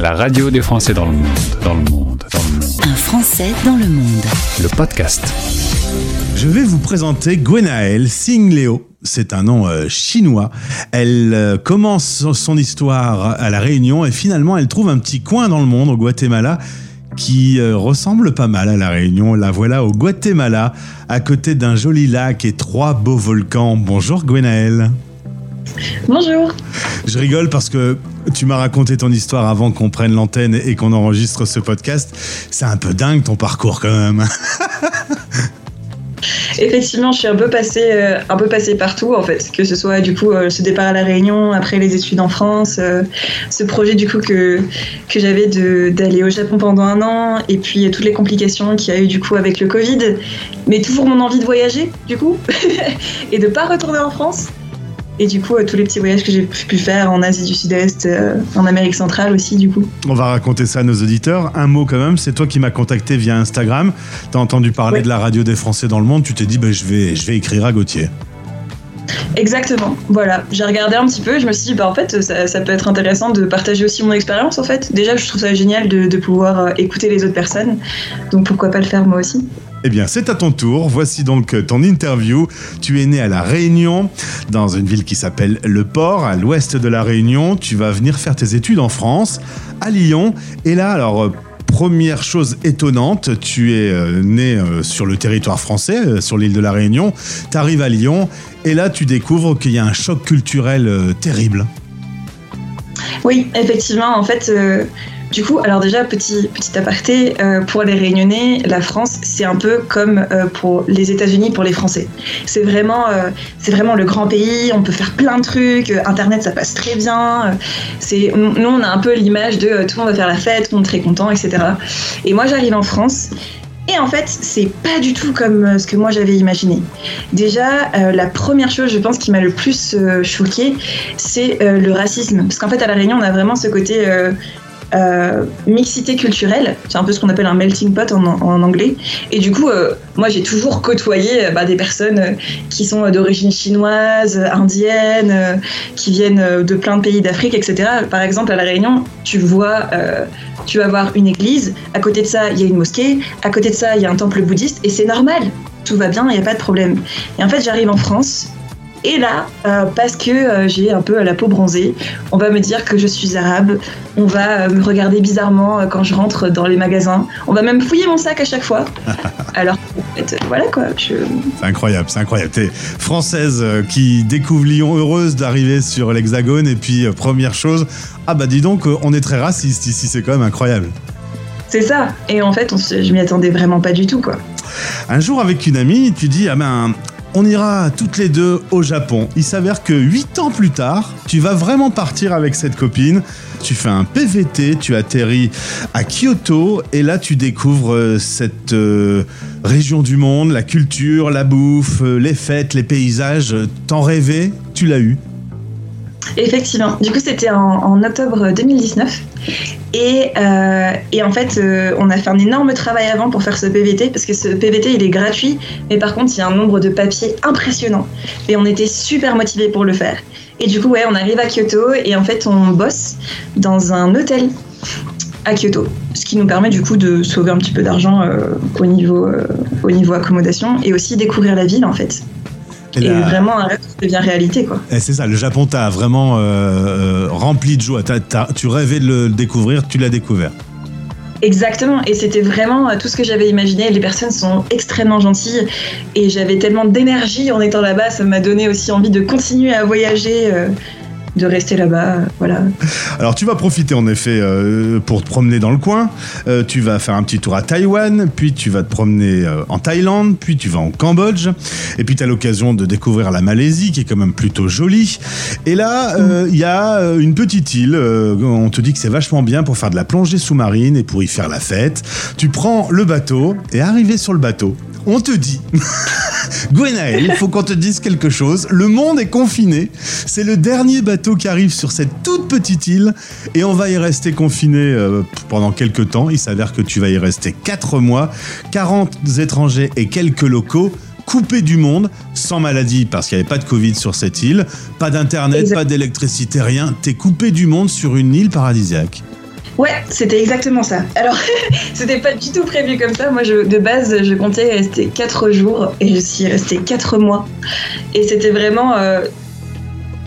La radio des Français dans le monde, dans le monde, dans le monde. Un Français dans le monde. Le podcast. Je vais vous présenter Gwenaël Singh Leo. C'est un nom euh, chinois. Elle euh, commence son histoire à La Réunion et finalement elle trouve un petit coin dans le monde, au Guatemala, qui euh, ressemble pas mal à La Réunion. La voilà au Guatemala, à côté d'un joli lac et trois beaux volcans. Bonjour Gwenaël. Bonjour. Je rigole parce que tu m'as raconté ton histoire avant qu'on prenne l'antenne et qu'on enregistre ce podcast. C'est un peu dingue ton parcours quand même. Effectivement, je suis un peu passée, euh, un peu passée partout en fait, que ce soit du coup euh, ce départ à la Réunion, après les études en France, euh, ce projet du coup que que j'avais d'aller au Japon pendant un an, et puis toutes les complications qu'il y a eu du coup avec le Covid, mais toujours mon envie de voyager du coup et de pas retourner en France. Et du coup, tous les petits voyages que j'ai pu faire en Asie du Sud-Est, en Amérique centrale aussi, du coup. On va raconter ça à nos auditeurs. Un mot quand même, c'est toi qui m'as contacté via Instagram. Tu as entendu parler Ouais. de la radio des Français dans le monde. Tu t'es dit, ben, je, vais, je vais écrire à Gauthier. Exactement, voilà. J'ai regardé un petit peu, je me suis dit, bah en fait, ça, ça peut être intéressant de partager aussi mon expérience en fait. Déjà, je trouve ça génial de, de pouvoir euh, écouter les autres personnes, donc pourquoi pas le faire moi aussi. Eh bien, c'est à ton tour. Voici donc ton interview. Tu es né à La Réunion, dans une ville qui s'appelle Le Port, à l'ouest de La Réunion. Tu vas venir faire tes études en France, à Lyon. Et là, alors, euh, première chose étonnante, tu es euh, né euh, sur le territoire français, sur l'île de La Réunion. Tu arrives à Lyon, et là, tu découvres qu'il y a un choc culturel terrible. Oui, effectivement, en fait, euh, du coup, alors déjà, petit, petit aparté, euh, pour les Réunionnais, la France, c'est un peu comme euh, pour les États-Unis, pour les Français. C'est vraiment, c'est vraiment le grand pays, on peut faire plein de trucs, Internet, ça passe très bien. c'est, nous, on a un peu l'image de tout le monde va faire la fête, tout le monde est très content, etc. Et moi, j'arrive en France. Et en fait, c'est pas du tout comme euh, ce que moi j'avais imaginé. Déjà, euh, la première chose, je pense, qui m'a le plus euh, choquée, c'est le racisme. Parce qu'en fait, à La Réunion, on a vraiment ce côté euh, mixité culturelle. C'est un peu ce qu'on appelle un melting pot en, anglais. Et du coup, euh, moi, j'ai toujours côtoyé euh, bah, des personnes qui sont d'origine chinoise, indienne, qui viennent de plein de pays d'Afrique, etc. Par exemple, à La Réunion, tu vois. tu vas voir une église, à côté de ça, il y a une mosquée, à côté de ça, il y a un temple bouddhiste, et c'est normal, tout va bien, il n'y a pas de problème. Et en fait, j'arrive en France, et là, euh, parce que euh, j'ai un peu la peau bronzée, on va me dire que je suis arabe, on va euh, me regarder bizarrement quand je rentre dans les magasins, on va même fouiller mon sac à chaque fois. Alors, en fait, voilà quoi, je... C'est incroyable, c'est incroyable. T'es française qui découvre Lyon, heureuse d'arriver sur l'Hexagone. Et puis, première chose, ah bah dis donc, on est très raciste ici, c'est quand même incroyable. c'est ça. Et en fait, on je m'y attendais vraiment pas du tout quoi. Un jour, avec une amie, tu dis, ah ben, on ira toutes les deux au Japon. Il s'avère que huit ans plus tard, tu vas vraiment partir avec cette copine. Tu fais un PVT, tu atterris à Kyoto et là tu découvres euh, cette euh, région du monde, la culture, la bouffe, euh, les fêtes, les paysages. T'en rêvais, tu l'as eu. Effectivement. Du coup, c'était en octobre 2019. Et, euh, et en fait, euh, on a fait un énorme travail avant pour faire ce PVT, parce que ce PVT, il est gratuit, mais par contre, il y a un nombre de papiers impressionnant. Et on était super motivés pour le faire. Et du coup, ouais, on arrive à Kyoto, et en fait, on bosse dans un hôtel à Kyoto, ce qui nous permet du coup de sauver un petit peu d'argent euh, au, niveau, au niveau accommodation, et aussi découvrir la ville, en fait. Et vraiment, un rêve qui devient réalité, quoi. C'est ça, le Japon t'a vraiment euh, euh, rempli de joie. T'as- t'as- tu rêvais de le découvrir, tu l'as découvert. Exactement, et c'était vraiment euh, tout ce que j'avais imaginé. Les personnes sont extrêmement gentilles et j'avais tellement d'énergie en étant là-bas, ça m'a donné aussi envie de continuer à voyager, euh, de rester là-bas. Voilà. Alors tu vas profiter en effet euh, pour te promener dans le coin. Euh, tu vas faire un petit tour à Taïwan, puis tu vas te promener euh, en Thaïlande, puis tu vas en Cambodge, et puis tu as l'occasion de découvrir la Malaisie qui est quand même plutôt jolie. Et là, il y a une petite île, on te dit que c'est vachement bien pour faire de la plongée sous-marine et pour y faire la fête. Tu prends le bateau et arrivé sur le bateau, on te dit Gwenaël, il faut qu'on te dise quelque chose. Le monde est confiné. C'est le dernier bateau qui arrive sur cette toute petite île et on va y rester confiné euh, pendant quelques temps. Il s'avère que tu vas y rester 4 mois, 40 étrangers et quelques locaux coupés du monde, sans maladie parce qu'il n'y avait pas de Covid sur cette île, pas d'internet, pas d'électricité, rien. T'es coupé du monde sur une île paradisiaque. Ouais, c'était exactement ça. Alors, c'était pas du tout prévu comme ça. Moi, de base, je comptais rester 4 jours et je suis restée 4 mois. Et c'était vraiment euh,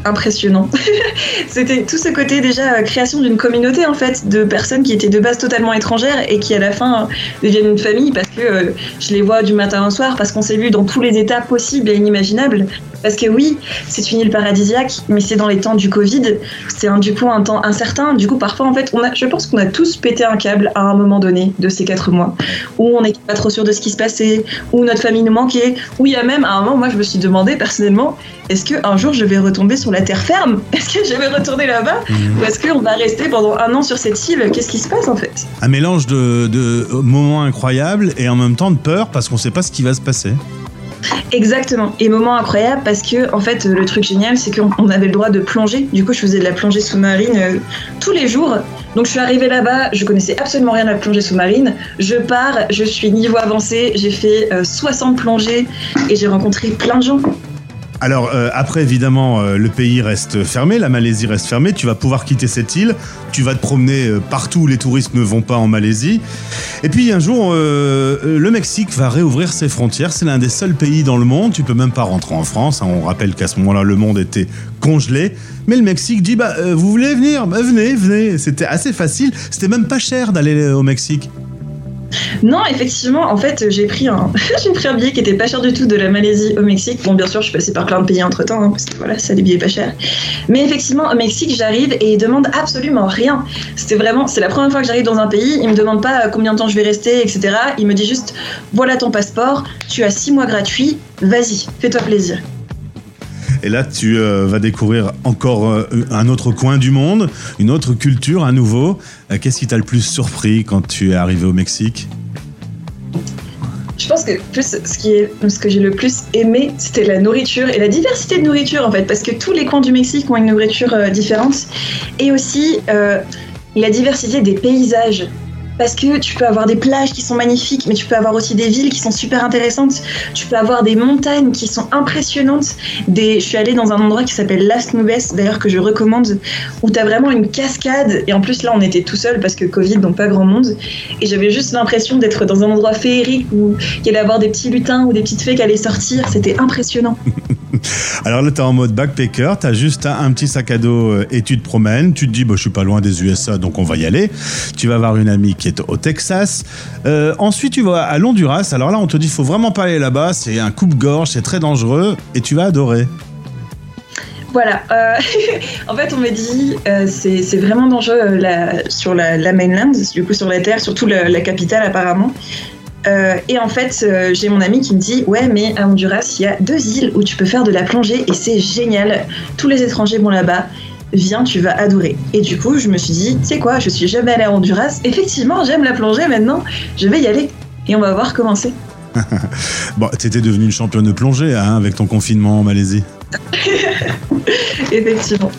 impressionnant. C'était tout ce côté déjà euh, création d'une communauté en fait de personnes qui étaient de base totalement étrangères et qui à la fin deviennent une famille parce que euh, je les vois du matin au soir parce qu'on s'est vu dans tous les états possibles et inimaginables. Parce que oui, c'est une île paradisiaque, mais c'est dans les temps du Covid. C'est un, du coup un temps incertain. Du coup, parfois, en fait, je pense qu'on a tous pété un câble à un moment donné de ces quatre mois, où on n'est pas trop sûr de ce qui se passait, où notre famille nous manquait, où il y a même, à un moment, moi, je me suis demandé personnellement, est-ce qu'un jour je vais retomber sur la terre ferme Est-ce que je vais retourner là-bas mmh. Ou est-ce qu'on va rester pendant un an sur cette île? Qu'est-ce qui se passe en fait? Un mélange de, de moments incroyables et en même temps de peur parce qu'on ne sait pas ce qui va se passer. Exactement. Et moment incroyable parce que, en fait, le truc génial, c'est qu'on avait le droit de plonger. Du coup, je faisais de la plongée sous-marine euh, tous les jours. Donc, je suis arrivée là-bas, je connaissais absolument rien à la plongée sous-marine. Je pars, je suis niveau avancé, j'ai fait 60 euh, plongées et j'ai rencontré plein de gens. Alors euh, après, évidemment, euh, le pays reste fermé, la Malaisie reste fermée, tu vas pouvoir quitter cette île, tu vas te promener euh, partout où les touristes ne vont pas en Malaisie. Et puis un jour, le Mexique va réouvrir ses frontières, c'est l'un des seuls pays dans le monde, tu peux même pas rentrer en France, hein. on rappelle qu'à ce moment-là, le monde était congelé. Mais le Mexique dit, bah, vous voulez venir? Bah, Venez, venez. C'était assez facile, c'était même pas cher d'aller au Mexique. Non, effectivement, en fait, j'ai pris un, pris un billet qui était pas cher du tout de la Malaisie au Mexique. Bon, bien sûr, je suis passée par plein de pays entre temps, hein, parce que voilà, ça des billets pas chers. Mais effectivement, au Mexique, j'arrive et ils demandent absolument rien. C'était vraiment, c'est la première fois que j'arrive dans un pays. Ils me demandent pas combien de temps je vais rester, etc. Ils me disent juste, voilà ton passeport, tu as six mois gratuits, vas-y, fais-toi plaisir. Et là, tu euh, vas découvrir encore euh, un autre coin du monde, une autre culture à nouveau. Euh, qu'est-ce qui t'a le plus surpris quand tu es arrivé au Mexique? Je pense que plus ce, qui est, ce que j'ai le plus aimé, c'était la nourriture et la diversité de nourriture en fait, parce que tous les coins du Mexique ont une nourriture différente. Et aussi la diversité des paysages parce que tu peux avoir des plages qui sont magnifiques, mais tu peux avoir aussi des villes qui sont super intéressantes. Tu peux avoir des montagnes qui sont impressionnantes. Des... Je suis allée dans un endroit qui s'appelle Las Nubes, d'ailleurs que je recommande, où tu as vraiment une cascade. Et en plus, là, on était tout seul parce que Covid, donc pas grand monde. Et j'avais juste l'impression d'être dans un endroit féerique où il y allait avoir des petits lutins ou des petites fées qui allaient sortir. C'était impressionnant. Alors là, tu es en mode backpacker, tu as juste un, petit sac à dos euh, et tu te promènes. Tu te dis, bah, je suis pas loin des USA, donc on va y aller. Tu vas voir une amie qui est au Texas. Euh, ensuite, tu vas à l'Honduras. Alors là, on te dit, faut vraiment pas aller là-bas. C'est un coupe-gorge, c'est très dangereux et tu vas adorer. Voilà. Euh, en fait, on m'a dit c'est vraiment dangereux sur la, mainland, du coup sur la terre, surtout la, capitale apparemment. Et en fait, j'ai mon ami qui me dit ouais, mais à Honduras, il y a deux îles où tu peux faire de la plongée et c'est génial. Tous les étrangers vont là-bas viens, tu vas adorer. Et du coup, je me suis dit, tu sais quoi, je suis jamais allée à Honduras. Effectivement, j'aime la plongée maintenant, je vais y aller. Et on va voir comment c'est. bon, t'étais devenue une championne de plongée hein, avec ton confinement en Malaisie. Effectivement.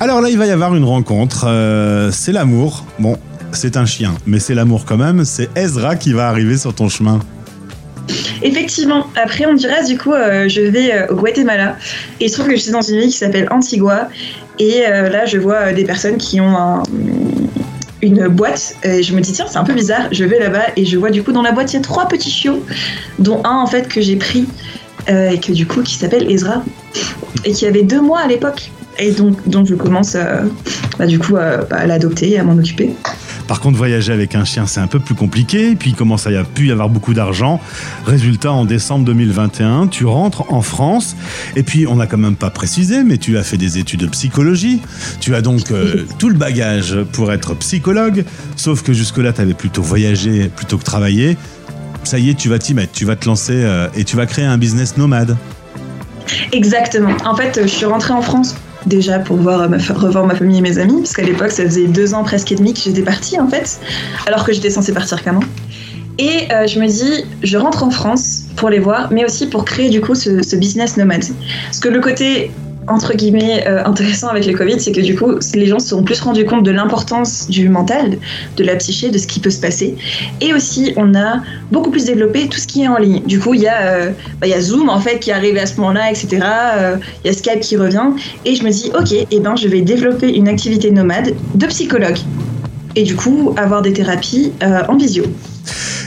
Alors là, il va y avoir une rencontre. Euh, c'est l'amour. Bon, c'est un chien, mais c'est l'amour quand même. C'est Ezra qui va arriver sur ton chemin. Effectivement, après Honduras, du coup, euh, je vais euh, au Guatemala. Et il se trouve que je suis dans une ville qui s'appelle Antigua. Et euh, là, je vois des personnes qui ont une boîte. Et je me dis tiens c'est un peu bizarre. Je vais là-bas et je vois du coup dans la boîte il y a trois petits chiots dont un en fait que j'ai pris et que du coup qui s'appelle Ezra. Et qui avait deux mois à l'époque. Et donc, je commence bah, du coup à, à l'adopter et à m'en occuper par contre, voyager avec un chien, c'est un peu plus compliqué. Puis il commence à y pu y avoir beaucoup d'argent. Résultat, en décembre 2021, tu rentres en France. Et puis, on n'a quand même pas précisé, mais tu as fait des études de psychologie. Tu as donc euh, tout le bagage pour être psychologue. Sauf que jusque-là, tu avais plutôt voyagé plutôt que travaillé. Ça y est, tu vas t'y mettre. Tu vas te lancer euh, et tu vas créer un business nomade. Exactement. En fait, je suis rentrée en France déjà pour voir revoir ma famille et mes amis, parce qu'à l'époque, ça faisait deux ans presque et demi que j'étais partie en fait, alors que j'étais censée partir qu'un an. Et euh, je me dis, je rentre en France pour les voir, mais aussi pour créer du coup ce, ce business nomade. Parce que le côté entre guillemets euh, intéressant avec le Covid, c'est que du coup, les gens se sont plus rendus compte de l'importance du mental, de la psyché, de ce qui peut se passer. Et aussi, on a beaucoup plus développé tout ce qui est en ligne. Du coup, il y, a, euh, bah, y a Zoom en fait qui arrive à ce moment-là, etc. Euh, il y a Skype qui revient. Et je me dis, ok, eh ben, je vais développer une activité nomade de psychologue. et du coup avoir des thérapies en visio.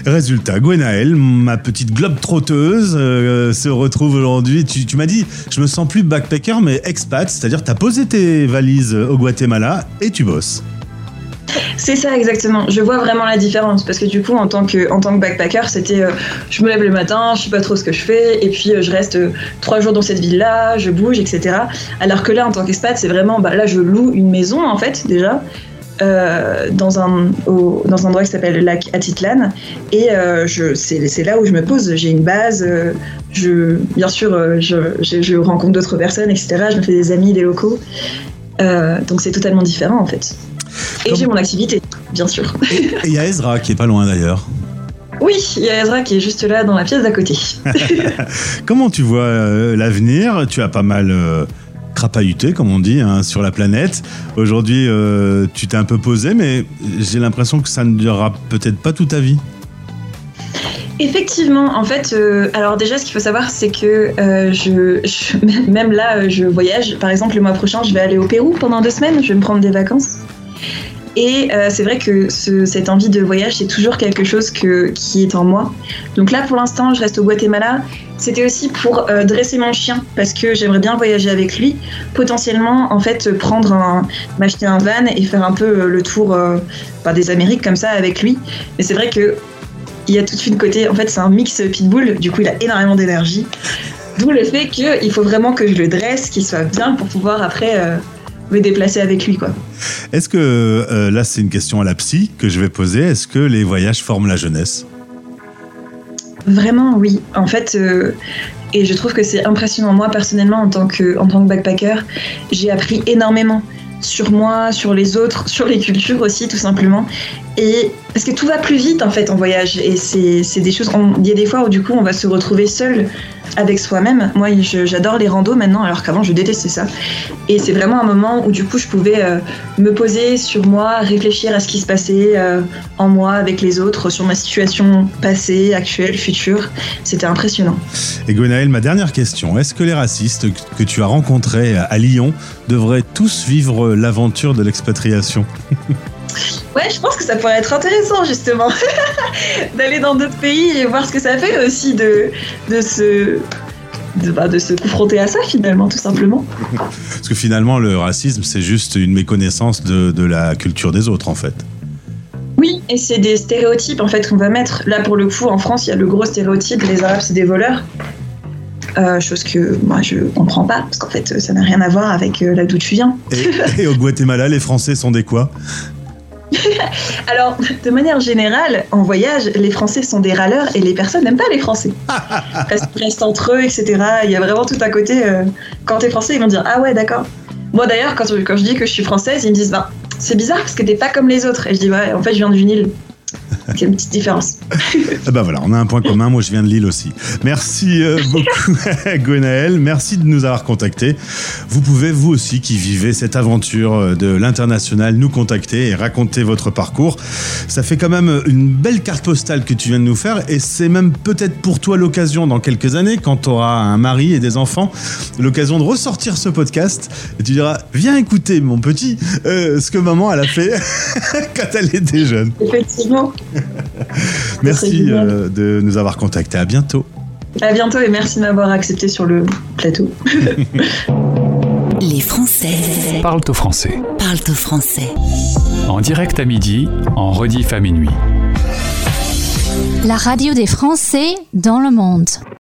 Résultat, Gwenaël, ma petite globe trotteuse, euh, se retrouve aujourd'hui. Tu, m'as dit, je me sens plus backpacker, mais expat, c'est-à-dire tu as posé tes valises au Guatemala et tu bosses. C'est ça exactement. Je vois vraiment la différence parce que du coup, en tant que, en tant que backpacker, c'était euh, je me lève le matin, je sais pas trop ce que je fais, et puis euh, je reste trois jours dans cette ville-là, je bouge, etc. Alors que là, en tant qu'expat, c'est vraiment, bah, là, je loue une maison en fait déjà. Euh, dans, un, dans un endroit qui s'appelle le lac Atitlan. Et euh, c'est là où je me pose. J'ai une base. Euh, je, bien sûr, je, je, rencontre d'autres personnes, etc. Je me fais des amis, des locaux. donc c'est totalement différent en fait. Et j'ai mon activité, bien sûr. Et il y a Ezra qui est pas loin d'ailleurs. Oui, il y a Ezra qui est juste là dans la pièce d'à côté. Comment tu vois l'avenir? Tu as pas mal crapahuté, comme on dit, hein, sur la planète. Aujourd'hui, euh, tu t'es un peu posé, mais j'ai l'impression que ça ne durera peut-être pas toute ta vie. Effectivement, en fait, euh, alors déjà, ce qu'il faut savoir, c'est que euh, je, même là, je voyage. Par exemple, le mois prochain, je vais aller au Pérou pendant deux semaines. Je vais me prendre des vacances. Et c'est vrai que cette envie de voyage, c'est toujours quelque chose qui est en moi. Donc là, pour l'instant, je reste au Guatemala c'était aussi pour euh, dresser mon chien parce que j'aimerais bien voyager avec lui. Potentiellement, en fait, prendre un, m'acheter un van et faire un peu euh, le tour euh, des Amériques comme ça avec lui. Mais c'est vrai que il y a tout de suite côté. En fait, c'est un mix pitbull. Du coup, il a énormément d'énergie. D'où le fait qu'il faut vraiment que je le dresse, qu'il soit bien pour pouvoir après me déplacer avec lui. quoi. Est-ce que, là c'est une question à la psy que je vais poser, est-ce que les voyages forment la jeunesse? Vraiment, oui. En fait, euh, et je trouve que c'est impressionnant. Moi, personnellement, en tant que, en tant que backpacker, j'ai appris énormément sur moi, sur les autres, sur les cultures aussi, tout simplement. Et parce que tout va plus vite en fait en voyage. Et c'est des choses. Il y a des fois où du coup on va se retrouver seul avec soi-même. Moi, j'adore les randos maintenant, alors qu'avant je détestais ça. Et c'est vraiment un moment où du coup je pouvais euh, me poser sur moi, réfléchir à ce qui se passait euh, en moi avec les autres, sur ma situation passée, actuelle, future. C'était impressionnant. Et Gwenaël, ma dernière question est-ce que les racistes que tu as rencontrés à Lyon devraient tous vivre l'aventure de l'expatriation Ouais, je pense que ça pourrait être intéressant justement d'aller dans d'autres pays et voir ce que ça fait aussi de, de se de, bah, de, se confronter à ça finalement, tout simplement. Parce que finalement, le racisme, c'est juste une méconnaissance de, de, la culture des autres, en fait. Oui, et c'est des stéréotypes en fait qu'on va mettre. Là, pour le coup, en France, il y a le gros stéréotype les Arabes, c'est des voleurs. Euh, chose que moi je comprends pas, parce qu'en fait ça n'a rien à voir avec euh, là d'où tu viens. et, et au Guatemala, les Français sont des quoi? Alors, de manière générale, en voyage, les Français sont des râleurs et les personnes n'aiment pas les Français. Parce qu'ils restent entre eux, etc. Il y a vraiment tout à côté. Euh, quand t'es français, ils vont dire Ah ouais, d'accord. Moi d'ailleurs, quand, quand, je dis que je suis française, ils me disent bah, C'est bizarre parce que t'es pas comme les autres. Et je dis Ouais, en fait, je viens d'une île. A une petite différence. ah bah voilà, on a un point commun. Moi, je viens de Lille aussi. Merci euh, beaucoup, Gwenaël. Merci de nous avoir contactés. Vous pouvez, vous aussi, qui vivez cette aventure euh, de l'international, nous contacter et raconter votre parcours. Ça fait quand même une belle carte postale que tu viens de nous faire. Et c'est même peut-être pour toi l'occasion, dans quelques années, quand tu auras un mari et des enfants, l'occasion de ressortir ce podcast. Et tu diras Viens écouter, mon petit, euh, ce que maman, elle a fait quand elle était jeune. Effectivement. merci euh, de nous avoir contactés. À bientôt. À bientôt et merci de m'avoir accepté sur le plateau. Les Français parlent au français. Parlent au français. En direct à midi, en rediff à minuit. La radio des Français dans le monde.